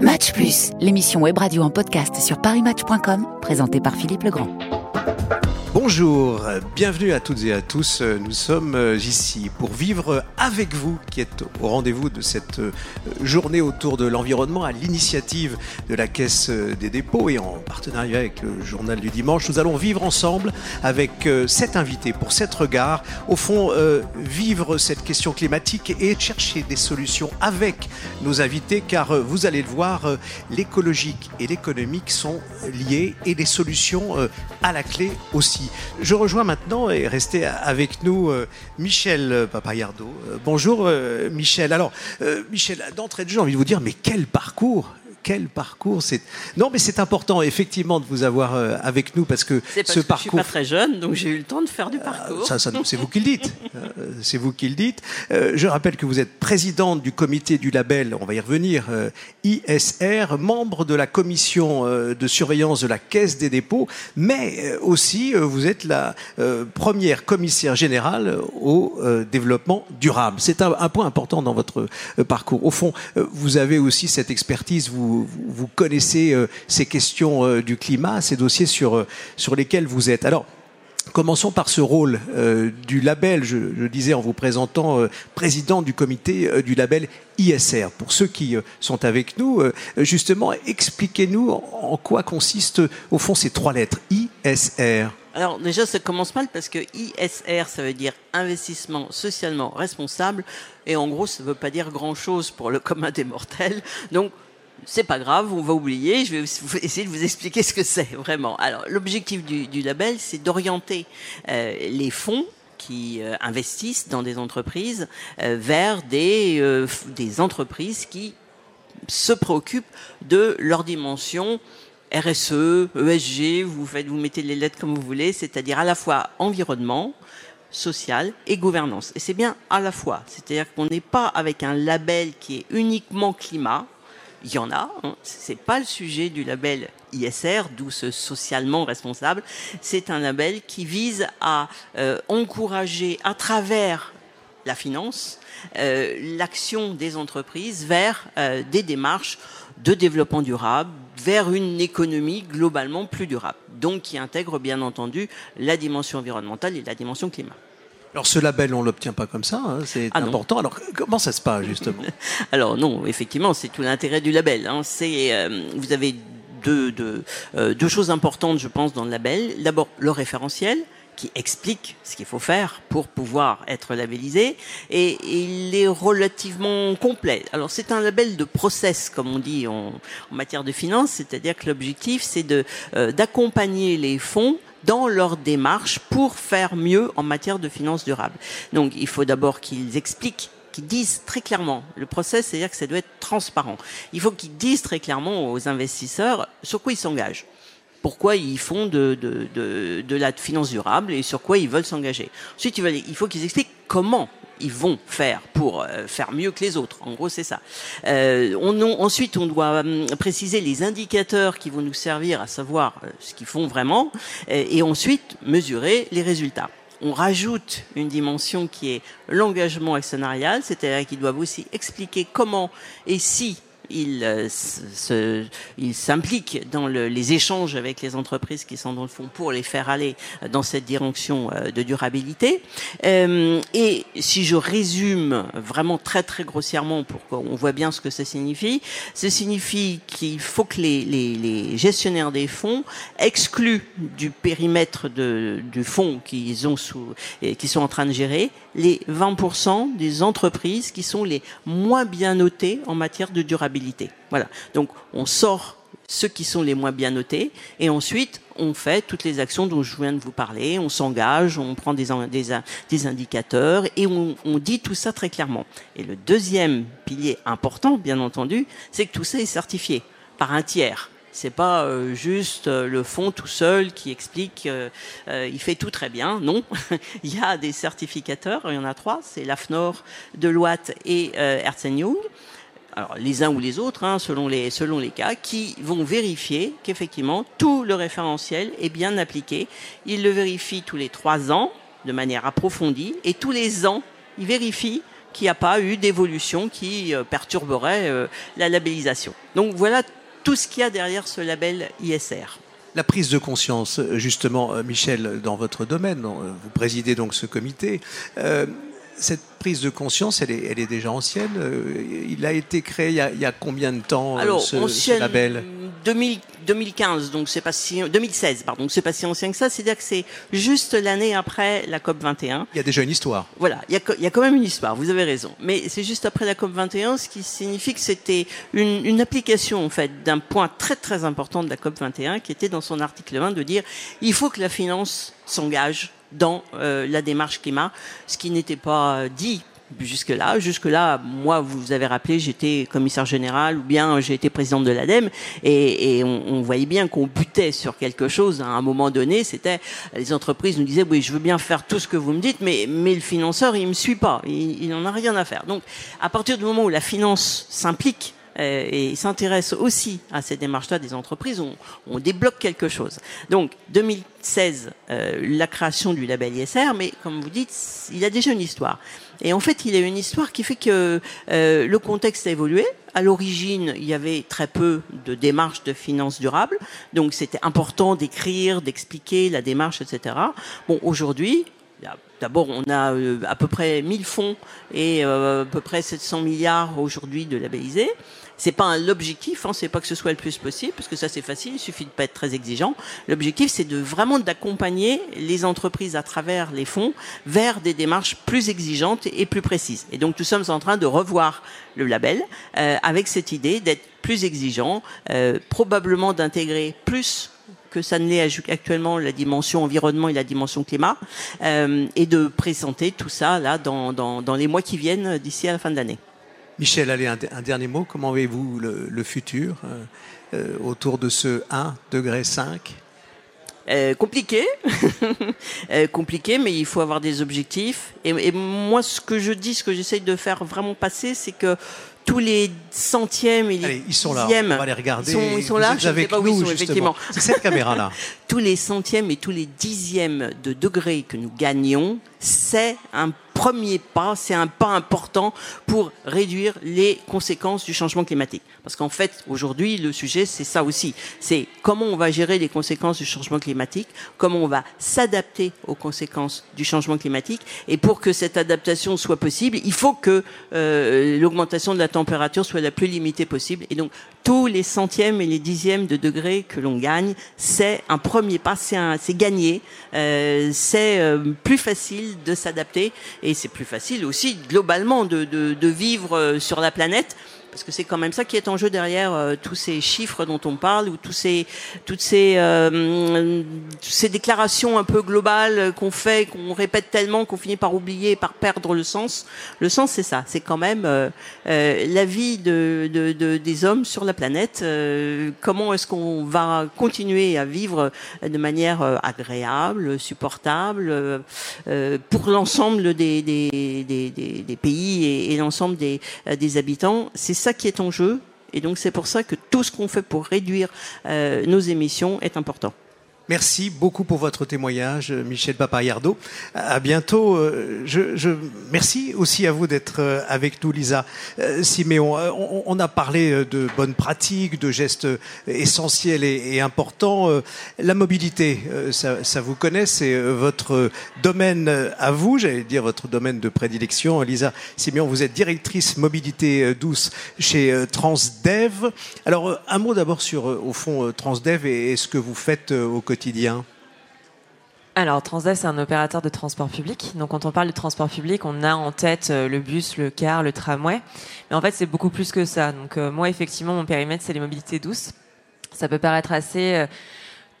Match Plus, l'émission web radio en podcast sur parismatch.com, présentée par Philippe Legrand. Bonjour, bienvenue à toutes et à tous. Nous sommes euh, ici pour vivre avec vous, qui êtes au rendez-vous de cette euh, journée autour de l'environnement à l'initiative de la Caisse euh, des dépôts et en partenariat avec le journal du dimanche. Nous allons vivre ensemble avec cet invité pour cette regard. Au fond, vivre cette question climatique et chercher des solutions avec nos invités, car vous allez le voir, l'écologique et l'économique sont liés et des solutions à la clé aussi. Je rejoins maintenant et restez avec nous euh, Michel Papayardo. Euh, bonjour euh, Michel. Alors Michel, d'entrée de jeu, j'ai envie de vous dire, mais quel parcours quel parcours c'est Non, mais c'est important effectivement de vous avoir euh, avec nous parce que ce parcours. je suis pas très jeune, donc j'ai eu le temps de faire du parcours. ça, c'est vous qui le dites. Euh, c'est vous qui le dites. Euh, je rappelle que vous êtes présidente du comité du label. On va y revenir. ISR, membre de la commission de surveillance de la Caisse des dépôts, mais aussi vous êtes la première commissaire générale au développement durable. C'est un, un, point important dans votre parcours. Au fond, vous avez aussi cette expertise. Vous vous, connaissez euh, ces questions euh, du climat, ces dossiers sur, euh, sur lesquels vous êtes. Alors, Commençons par ce rôle du label, je, disais en vous présentant président du comité du label ISR. Pour ceux qui sont avec nous, justement, expliquez-nous en quoi consistent au fond ces trois lettres ISR. Alors déjà, ça commence mal parce que ISR, ça veut dire investissement socialement responsable, et en gros, ça ne veut pas dire grand-chose pour le commun des mortels. Donc c'est pas grave, on va oublier. Je vais essayer de vous expliquer ce que c'est vraiment. Alors, l'objectif du, label, c'est d'orienter euh, les fonds qui euh, investissent dans des entreprises euh, vers des, entreprises qui se préoccupent de leur dimension RSE, ESG, vous, faites, vous mettez les lettres comme vous voulez, c'est-à-dire à la fois environnement, social et gouvernance. Et c'est bien à la fois, c'est-à-dire qu'on n'est pas avec un label qui est uniquement climat, il y en a. Hein. C'est pas le sujet du label ISR, d'où ce socialement responsable. C'est un label qui vise à euh, encourager à travers la finance euh, l'action des entreprises vers euh, des démarches de développement durable, vers une économie globalement plus durable, donc qui intègre bien entendu la dimension environnementale et la dimension climat. Alors ce label, on l'obtient pas comme ça, hein, c'est ah important. Alors comment ça se passe justement? Alors non, effectivement, c'est tout l'intérêt du label. Hein. C'est euh, vous avez deux, deux, euh, deux choses importantes, je pense, dans le label. D'abord le référentiel qui explique ce qu'il faut faire pour pouvoir être labellisé et, il est relativement complet. Alors c'est un label de process comme on dit en, en matière de finance, c'est-à-dire que l'objectif c'est de euh, d'accompagner les fonds dans leur démarche pour faire mieux en matière de finances durables. Donc il faut d'abord qu'ils expliquent qu'ils disent très clairement, le process, c'est-à-dire que ça doit être transparent. Il faut qu'ils disent très clairement aux investisseurs sur quoi ils s'engagent pourquoi ils font de, de, de, de, la finance durable et sur quoi ils veulent s'engager. Ensuite, il faut qu'ils expliquent comment ils vont faire pour euh, faire mieux que les autres. En gros, c'est ça. Euh, on, ensuite, on doit hum, préciser les indicateurs qui vont nous servir à savoir euh, ce qu'ils font vraiment, et ensuite mesurer les résultats. On rajoute une dimension qui est l'engagement actionnarial, c'est-à-dire qu'ils doivent aussi expliquer comment et si il, euh, il s'implique dans le, les échanges avec les entreprises qui sont dans le fond pour les faire aller dans cette direction euh, de durabilité. Euh, et si je résume vraiment très très grossièrement pour qu'on voit bien ce que ça signifie, ça signifie qu'il faut que les, gestionnaires des fonds excluent du périmètre du fonds qu'ils ont sous, qui sont en train de gérer les 20% des entreprises qui sont les moins bien notées en matière de durabilité. Voilà. Donc, on sort ceux qui sont les moins bien notés et ensuite on fait toutes les actions dont je viens de vous parler, on s'engage, on prend des, indicateurs et on, on, dit tout ça très clairement. Et le deuxième pilier important, bien entendu, c'est que tout ça est certifié par un tiers. C'est pas euh, juste euh, le fond tout seul qui explique euh, il fait tout très bien. Non, il y a des certificateurs. Il y en a trois. C'est l'AFNOR, Deloitte et Ernst Young. Les uns ou les autres, hein, selon les selon les cas, qui vont vérifier qu'effectivement tout le référentiel est bien appliqué. Ils le vérifient tous les trois ans de manière approfondie et tous les ans ils vérifient qu'il n'y a pas eu d'évolution qui perturberait la labellisation. Donc voilà tout ce qu'il y a derrière ce label ISR la prise de conscience, justement, Michel, dans votre domaine, vous présidez donc ce comité cette prise de conscience, elle est, elle est déjà ancienne. Euh, il a été créé il y a, combien de temps euh, Alors, ce, label 2015, donc c'est pas si 2016, pardon, c'est pas si ancien que ça. C'est-à-dire que c'est juste l'année après la COP 21. Il y a déjà une histoire. Voilà, il y a, il y a quand même une histoire. Vous avez raison. Mais c'est juste après la COP 21, ce qui signifie que c'était une, une application en fait d'un point très très important de la COP 21, qui était dans son article 20 de dire il faut que la finance s'engage dans euh, la démarche climat, ce qui n'était pas dit jusque-là. Jusque-là, moi, vous avez rappelé, j'étais commissaire général ou bien j'ai été présidente de l'ADEME et, on, voyait bien qu'on butait sur quelque chose à un moment donné. C'était les entreprises nous disaient oui, je veux bien faire tout ce que vous me dites, mais mais le financeur il me suit pas, il n'en a rien à faire. Donc, à partir du moment où la finance s'implique euh, et s'intéresse aussi à ces démarches-là des entreprises, on, on, débloque quelque chose. Donc 2016, euh, la création du label ISR, mais comme vous dites, il a déjà une histoire. Et en fait, il a une histoire qui fait que euh, le contexte a évolué. À l'origine, il y avait très peu de démarches de finances durables, donc c'était important d'écrire, d'expliquer la démarche, etc. Bon, aujourd'hui, D'abord, on a euh, à peu près 1000 fonds et euh, à peu près 700 milliards aujourd'hui de labellisés. C'est pas l'objectif, hein, c'est pas que ce soit le plus possible, parce que ça c'est facile, il suffit de pas être très exigeant. L'objectif c'est de vraiment d'accompagner les entreprises à travers les fonds vers des démarches plus exigeantes et plus précises. Et donc nous sommes en train de revoir le label euh, avec cette idée d'être plus exigeant, probablement d'intégrer plus que ça ne l'est actuellement la dimension environnement et la dimension climat, euh, et de présenter tout ça là dans, dans, les mois qui viennent d'ici à la fin de l'année. Michel, allez, un, dernier mot. Comment voyez-vous le, futur euh, euh, autour de ce 1 degré 5 compliqué, compliqué, mais il faut avoir des objectifs. Et, et, moi, ce que je dis, ce que j'essaye de faire vraiment passer, c'est que tous les centièmes et les Allez, ils sont dixièmes. Là, on va les regarder. Ils sont, ils sont là, je sais pas où ils sont, effectivement. C'est cette caméra-là. tous les centièmes et tous les dixièmes de degrés que nous gagnons, c'est un premier pas, c'est un pas important pour réduire les conséquences du changement climatique. Parce qu'en fait, aujourd'hui, le sujet, c'est ça aussi. C'est comment on va gérer les conséquences du changement climatique, comment on va s'adapter aux conséquences du changement climatique. Et pour que cette adaptation soit possible, il faut que euh, l'augmentation de la température soit la plus limitée possible. Et donc, tous les centièmes et les dixièmes de degrés que l'on gagne, c'est un premier pas, c'est gagné, euh, c'est euh, plus facile de s'adapter et c'est plus facile aussi globalement de, vivre euh, sur la planète parce que c'est quand même ça qui est en jeu derrière euh, tous ces chiffres dont on parle ou tous ces, toutes ces, euh, ces déclarations un peu globales qu'on fait, qu'on répète tellement qu'on finit par oublier, par perdre le sens. Le sens, c'est ça, c'est quand même euh, la vie de, de, de, des hommes sur la planète. comment est-ce qu'on va continuer à vivre de manière agréable, supportable pour l'ensemble des, pays et, et l'ensemble des, des habitants? C'est ça qui est en jeu. Et donc c'est pour ça que tout ce qu'on fait pour réduire euh, nos émissions est important. Merci beaucoup pour votre témoignage, Michel Papayardo. À bientôt. Euh, je, merci aussi à vous d'être euh, avec nous, Lisa euh, Siméon. On, a parlé de bonnes pratiques, de gestes essentiels et, importants. La mobilité, ça vous connaît, c'est votre domaine à vous, j'allais dire votre domaine de prédilection. Lisa Siméon, vous êtes directrice mobilité douce chez Transdev. Alors, un mot d'abord sur, au fond, Transdev et ce que vous faites au quotidien alors, Transdev, c'est un opérateur de transport public. Donc, quand on parle de transport public, on a en tête euh, le bus, le car, le tramway. Mais en fait, c'est beaucoup plus que ça. Donc, euh, moi, effectivement, mon périmètre, c'est les mobilités douces. Ça peut paraître assez euh,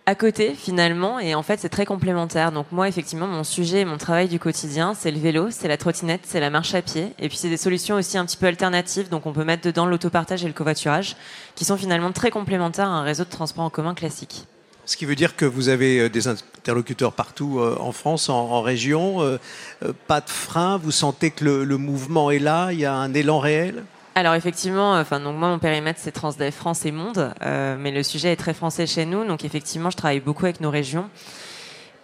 à côté, finalement. Et en fait, c'est très complémentaire. Donc, moi, effectivement, mon sujet, mon travail du quotidien, c'est le vélo, c'est la trottinette, c'est la marche à pied. Et puis, c'est des solutions aussi un petit peu alternatives. Donc, on peut mettre dedans l'autopartage et le covoiturage, qui sont finalement très complémentaires à un réseau de transport en commun classique. Ce qui veut dire que vous avez euh, des interlocuteurs partout euh, en France, en, région. Euh, pas de frein. Vous sentez que le, mouvement est là. Il y a un élan réel? Alors effectivement, enfin donc moi mon périmètre c'est Transdev France et Monde, mais le sujet est très français chez nous, donc effectivement je travaille beaucoup avec nos régions.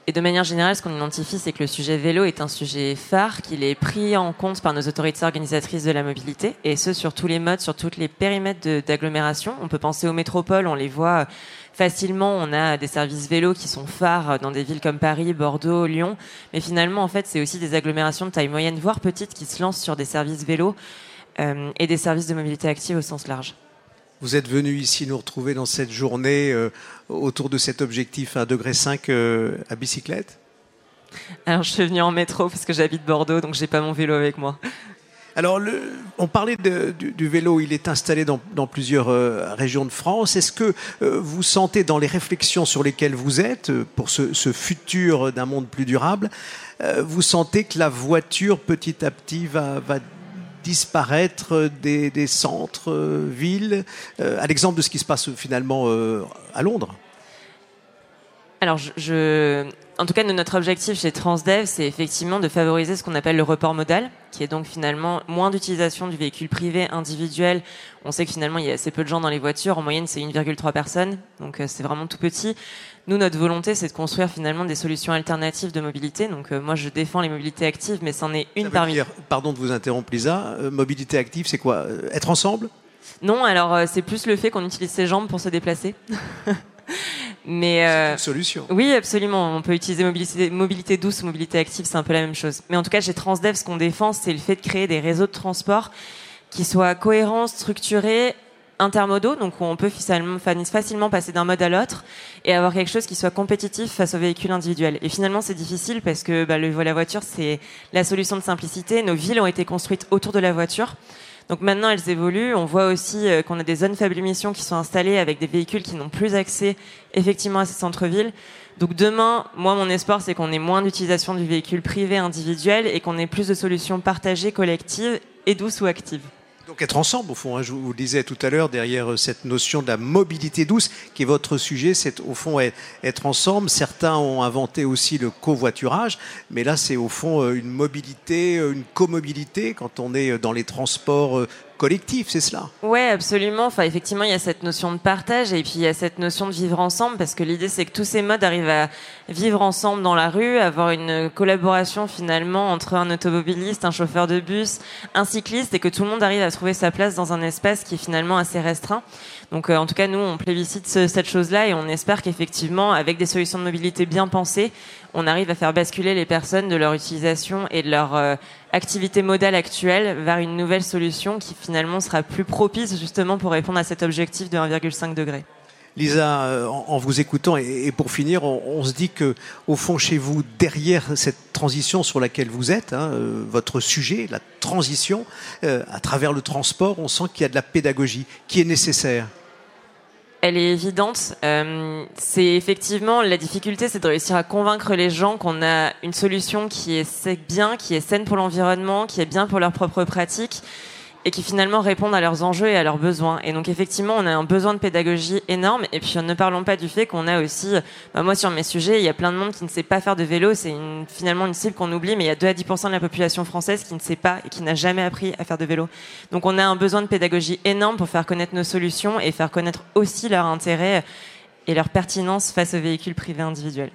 Et de manière générale, ce qu'on identifie, c'est que le sujet vélo est un sujet phare, qu'il est pris en compte par nos autorités organisatrices de la mobilité, et ce sur tous les modes, sur tous les périmètres d'agglomération. On peut penser aux métropoles, on les voit facilement. On a des services vélo qui sont phares dans des villes comme Paris, Bordeaux, Lyon. Mais finalement, en fait, c'est aussi des agglomérations de taille moyenne, voire petite, qui se lancent sur des services vélo euh, et des services de mobilité active au sens large. Vous êtes venu ici nous retrouver dans cette journée euh, autour de cet objectif à degré 5 euh, à bicyclette? Alors, je suis venu en métro parce que j'habite Bordeaux, donc j'ai pas mon vélo avec moi. Alors, le, on parlait de, du, du, vélo, il est installé dans, dans plusieurs euh, régions de France. Est-ce que euh, vous sentez dans les réflexions sur lesquelles vous êtes, pour ce, ce futur d'un monde plus durable, vous sentez que la voiture petit à petit va, va disparaître des, centres, villes, à l'exemple de ce qui se passe finalement à Londres. Alors, je, en tout cas, notre objectif chez Transdev, c'est effectivement de favoriser ce qu'on appelle le report modal, qui est donc finalement moins d'utilisation du véhicule privé individuel. On sait que finalement, il y a assez peu de gens dans les voitures. En moyenne, c'est 1,3 personnes, donc euh, c'est vraiment tout petit. Nous, notre volonté, c'est de construire finalement des solutions alternatives de mobilité. Donc, euh, moi, je défends les mobilités actives, mais c'en est une parmi. Dire, pardon de vous interrompre, Lisa. Euh, mobilité active, c'est quoi Être ensemble? Non, alors c'est plus le fait qu'on utilise ses jambes pour se déplacer. Mais euh, une solution. Oui, absolument. On peut utiliser mobilité, mobilité douce ou mobilité active, c'est un peu la même chose. Mais en tout cas, chez Transdev, ce qu'on défend, c'est le fait de créer des réseaux de transport qui soient cohérents, structurés, intermodaux, donc où on peut facilement, facilement passer d'un mode à l'autre et avoir quelque chose qui soit compétitif face aux véhicules individuels. Et finalement, c'est difficile parce que bah, le, la voiture, c'est la solution de simplicité. Nos villes ont été construites autour de la voiture. Donc maintenant, elles évoluent. On voit aussi euh, qu'on a des zones faible émission qui sont installées avec des véhicules qui n'ont plus accès effectivement à ces centres-villes. Donc demain, moi, mon espoir, c'est qu'on ait moins d'utilisation du véhicule privé individuel et qu'on ait plus de solutions partagées, collectives et douces ou actives. Donc être ensemble, au fond, hein, je vous le disais tout à l'heure, derrière cette notion de la mobilité douce, qui est votre sujet, c'est au fond être ensemble. Certains ont inventé aussi le covoiturage, mais là c'est au fond une mobilité, une comobilité quand on est dans les transports collectif, c'est cela? Oui, absolument. Enfin, effectivement, il y a cette notion de partage et puis il y a cette notion de vivre ensemble parce que l'idée, c'est que tous ces modes arrivent à vivre ensemble dans la rue, avoir une collaboration finalement entre un automobiliste, un chauffeur de bus, un cycliste et que tout le monde arrive à trouver sa place dans un espace qui est finalement assez restreint. Donc, euh, en tout cas, nous, on plébiscite ce, cette chose-là et on espère qu'effectivement, avec des solutions de mobilité bien pensées, on arrive à faire basculer les personnes de leur utilisation et de leur euh, activité modale actuelle vers une nouvelle solution qui finalement sera plus propice justement pour répondre à cet objectif de 1,5 degré. Lisa, euh, en, vous écoutant, et, pour finir, on, se dit que, au fond, chez vous, derrière cette transition sur laquelle vous êtes, hein, euh, votre sujet, la transition, euh, à travers le transport, on sent qu'il y a de la pédagogie qui est nécessaire elle est évidente. C'est effectivement la difficulté, c'est de réussir à convaincre les gens qu'on a une solution qui est bien, qui est saine pour l'environnement, qui est bien pour leurs propres pratiques et qui finalement répondent à leurs enjeux et à leurs besoins. Et donc effectivement, on a un besoin de pédagogie énorme. Et puis ne parlons pas du fait qu'on a aussi, bah moi sur mes sujets, il y a plein de monde qui ne sait pas faire de vélo. C'est finalement une cible qu'on oublie, mais il y a 2 à 10% de la population française qui ne sait pas et qui n'a jamais appris à faire de vélo. Donc on a un besoin de pédagogie énorme pour faire connaître nos solutions et faire connaître aussi leur intérêt et leur pertinence face aux véhicules privés individuels.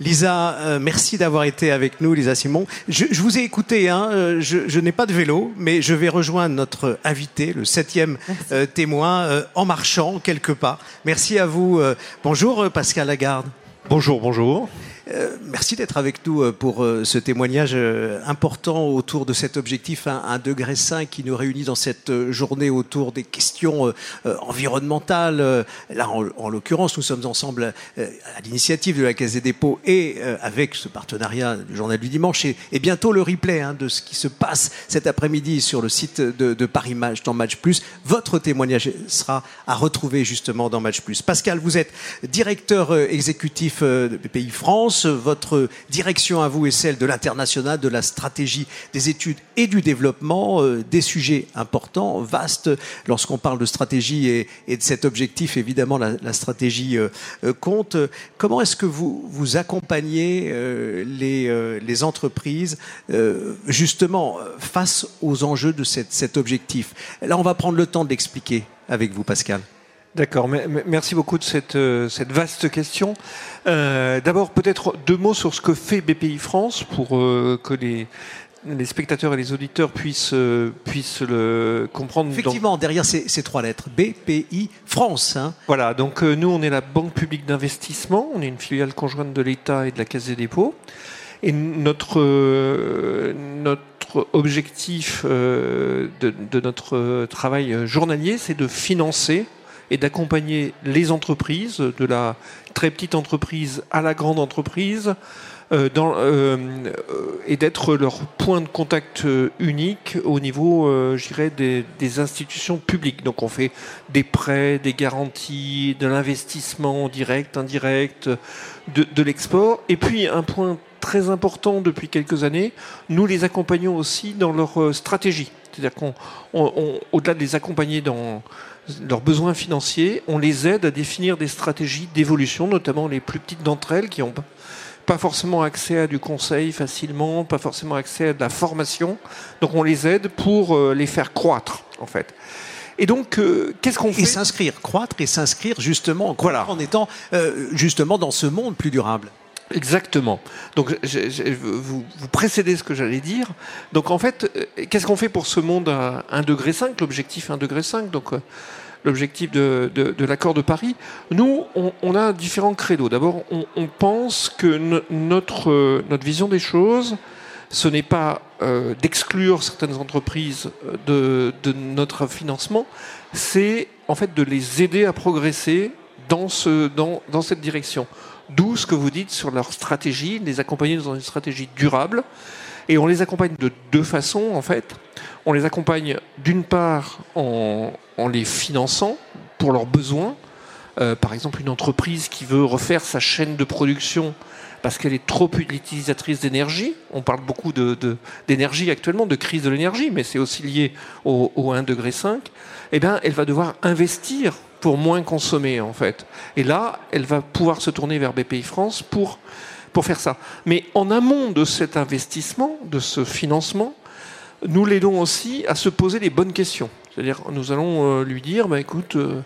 Lisa, euh, merci d'avoir été avec nous, Lisa Simon. Je, je vous ai écouté, hein, euh, je, je n'ai pas de vélo, mais je vais rejoindre notre invité, le septième euh, témoin, euh, en marchant quelque part. Merci à vous. Euh, bonjour Pascal Lagarde. Bonjour, bonjour. Euh, merci d'être avec nous pour euh, ce témoignage euh, important autour de cet objectif 1 degré 5 qui nous réunit dans cette journée autour des questions environnementales. Là, en, en l'occurrence, nous sommes ensemble à l'initiative de la Caisse des dépôts et avec ce partenariat du Journal du Dimanche et, bientôt le replay hein, de ce qui se passe cet après-midi sur le site de, Paris Match dans Match Plus. Votre témoignage sera à retrouver justement dans Match Plus. Pascal, vous êtes directeur exécutif de Pays France votre direction à vous est celle de l'international, de la stratégie des études et du développement, euh, des sujets importants, vastes. Lorsqu'on parle de stratégie et, de cet objectif, évidemment, la, stratégie euh, compte. Comment est-ce que vous, vous accompagnez euh, les, euh, entreprises euh, justement face aux enjeux de cet objectif? Là, on va prendre le temps de l'expliquer avec vous, Pascal. D'accord, merci beaucoup de cette, euh, cette vaste question. Euh, D'abord, peut-être deux mots sur ce que fait BPI France pour euh, que les, les spectateurs et les auditeurs puissent, puissent le comprendre. Effectivement, derrière ces, ces, trois lettres, BPI France. Hein. Voilà, donc euh, nous, on est la Banque publique d'investissement, on est une filiale conjointe de l'État et de la Caisse des dépôts. Et notre, euh, notre objectif de, de, notre travail journalier, c'est de financer et d'accompagner les entreprises, de la très petite entreprise à la grande entreprise, euh, dans, euh, et d'être leur point de contact euh, unique au niveau, je dirais, des, des, institutions publiques. Donc on fait des prêts, des garanties, de l'investissement direct, indirect, de, de l'export. Et puis un point très important depuis quelques années, nous les accompagnons aussi dans leur stratégie. C'est-à-dire qu'on, au-delà de les accompagner dans leurs besoins financiers, on les aide à définir des stratégies d'évolution, notamment les plus petites d'entre elles qui ont pas forcément accès à du conseil facilement, pas forcément accès à de la formation. Donc on les aide pour euh, les faire croître, en fait. Et donc, euh, qu'est-ce qu'on fait? Et s'inscrire, croître et s'inscrire justement voilà. en étant euh, justement dans ce monde plus durable. Exactement. Donc, vous, vous, précédez ce que j'allais dire. Donc, en fait, qu'est-ce qu'on fait pour ce monde à 1,5 degré L'objectif 1,5 degré. Donc, l'objectif de, l'accord de Paris? Nous, on, a différents credos. D'abord, on, pense que notre, notre vision des choses, ce n'est pas euh, d'exclure certaines entreprises euh, de, notre financement, c'est en fait de les aider à progresser dans, ce, dans, dans cette direction. D'où ce que vous dites sur leur stratégie, les accompagner dans une stratégie durable. Et on les accompagne de deux façons, en fait. On les accompagne d'une part en, les finançant pour leurs besoins. Euh, par exemple, une entreprise qui veut refaire sa chaîne de production parce qu'elle est trop utilisatrice d'énergie. On parle beaucoup d'énergie actuellement, de crise de l'énergie, mais c'est aussi lié au, au 1,5 degré. Eh bien, elle va devoir investir pour moins consommer, en fait. Et là, elle va pouvoir se tourner vers BPI France pour, pour faire ça. Mais en amont de cet investissement, de ce financement, nous l'aidons aussi à se poser les bonnes questions. C'est-à-dire, nous allons euh, lui dire, bah, écoute, euh,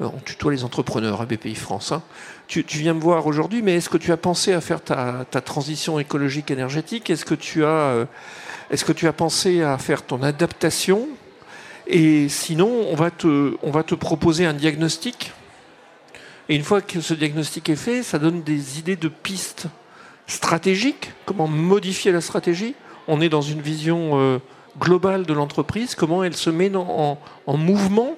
on tutoie les entrepreneurs à BPI France. Hein. Tu, viens me voir aujourd'hui, mais est-ce que tu as pensé à faire ta, transition écologique énergétique? Est-ce que tu as, euh, est-ce que tu as pensé à faire ton adaptation? Et sinon, on va te, on va te proposer un diagnostic. Et une fois que ce diagnostic est fait, ça donne des idées de pistes stratégiques. Comment modifier la stratégie? On est dans une vision euh, globale de l'entreprise, comment elle se met en, mouvement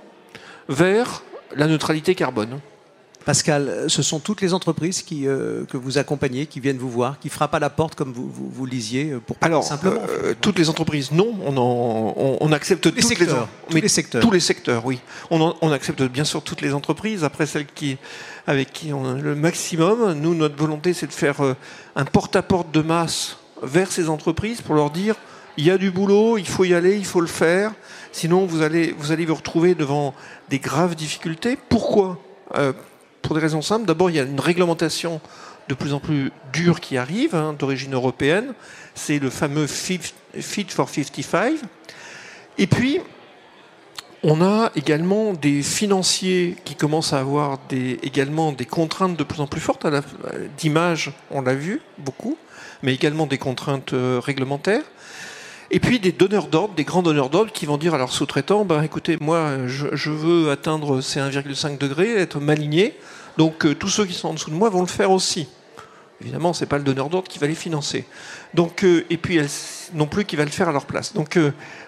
vers la neutralité carbone. Pascal, ce sont toutes les entreprises qui, euh, que vous accompagnez, qui viennent vous voir, qui frappent à la porte comme vous, vous, lisiez euh, pour Alors, simplement. toutes les entreprises, non. On, on, accepte tous les secteurs, tous les secteurs. Tous les secteurs, oui. On, accepte bien sûr toutes les entreprises. Après, celles qui, avec qui on a le maximum, nous, notre volonté, c'est de faire un porte-à-porte -porte de masse vers ces entreprises pour leur dire il y a du boulot, il faut y aller, il faut le faire. Sinon, vous allez vous, allez vous retrouver devant des graves difficultés. Pourquoi? Euh, Pour des raisons simples. D'abord, il y a une réglementation de plus en plus dure qui arrive, hein, d'origine européenne. C'est le fameux Fit for 55. Et puis, on a également des financiers qui commencent à avoir des, également des contraintes de plus en plus fortes d'image, on l'a vu beaucoup mais également des contraintes euh, réglementaires. Et puis des donneurs d'ordre, des grands donneurs d'ordre qui vont dire à leurs sous-traitants, ben, écoutez, moi je, veux atteindre ces 1,5 degrés, être maligné, donc euh, tous ceux qui sont en dessous de moi vont le faire aussi. Évidemment, c'est pas le donneur d'ordre qui va les financer. Donc, euh, et puis non plus qui va le faire à leur place. Donc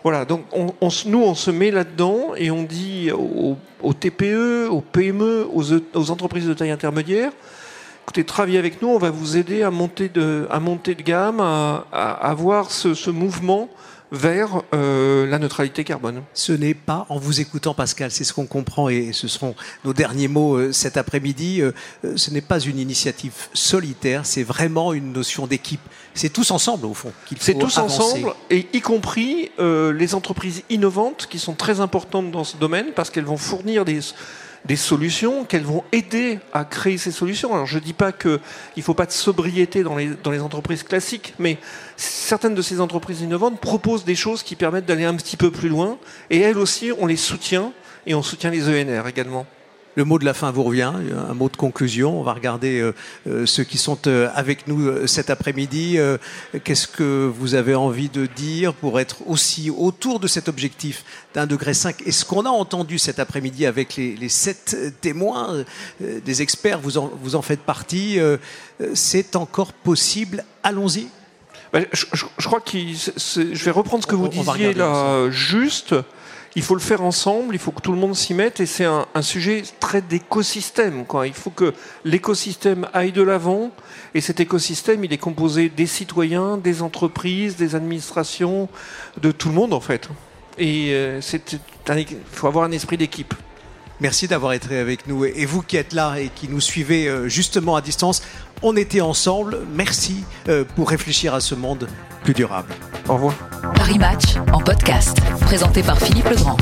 voilà. Donc on, nous, on se met là-dedans et on dit aux, TPE, aux PME, aux entreprises de taille intermédiaire, écoutez, travaillez avec nous, on va vous aider à monter de, à monter de gamme, à, avoir ce, mouvement vers euh, la neutralité carbone. Ce n'est pas, en vous écoutant Pascal, c'est ce qu'on comprend et ce seront nos derniers mots euh, cet après-midi, euh, ce n'est pas une initiative solitaire, c'est vraiment une notion d'équipe. C'est tous ensemble au fond qu'il faut C'est tous ensemble, et y compris les entreprises innovantes qui sont très importantes dans ce domaine parce qu'elles vont fournir des des solutions, qu'elles vont aider à créer ces solutions. Alors je ne dis pas qu'il ne faut pas de sobriété dans les, dans les entreprises classiques, mais certaines de ces entreprises innovantes proposent des choses qui permettent d'aller un petit peu plus loin, et elles aussi, on les soutient, et on soutient les ENR également. Le mot de la fin vous revient, un mot de conclusion. On va regarder euh, euh, ceux qui sont euh, avec nous cet après-midi. Qu'est-ce que vous avez envie de dire pour être aussi autour de cet objectif d'un degré 5 Et ce qu'on a entendu cet après-midi avec les, sept témoins, des experts, vous en, vous en faites partie, c'est encore possible? Allons-y. Ben, je, crois que je vais reprendre ce que vous disiez là, juste il faut le faire ensemble, il faut que tout le monde s'y mette, et c'est un, sujet très d'écosystème. Il faut que l'écosystème aille de l'avant, et cet écosystème, il est composé des citoyens, des entreprises, des administrations, de tout le monde en fait. Et euh, il faut avoir un esprit d'équipe. Merci d'avoir été avec nous. Et vous qui êtes là et qui nous suivez euh, justement à distance, on était ensemble. Merci euh, pour réfléchir à ce monde plus durable. Au revoir. Paris Match en podcast, présenté par Philippe Legrand.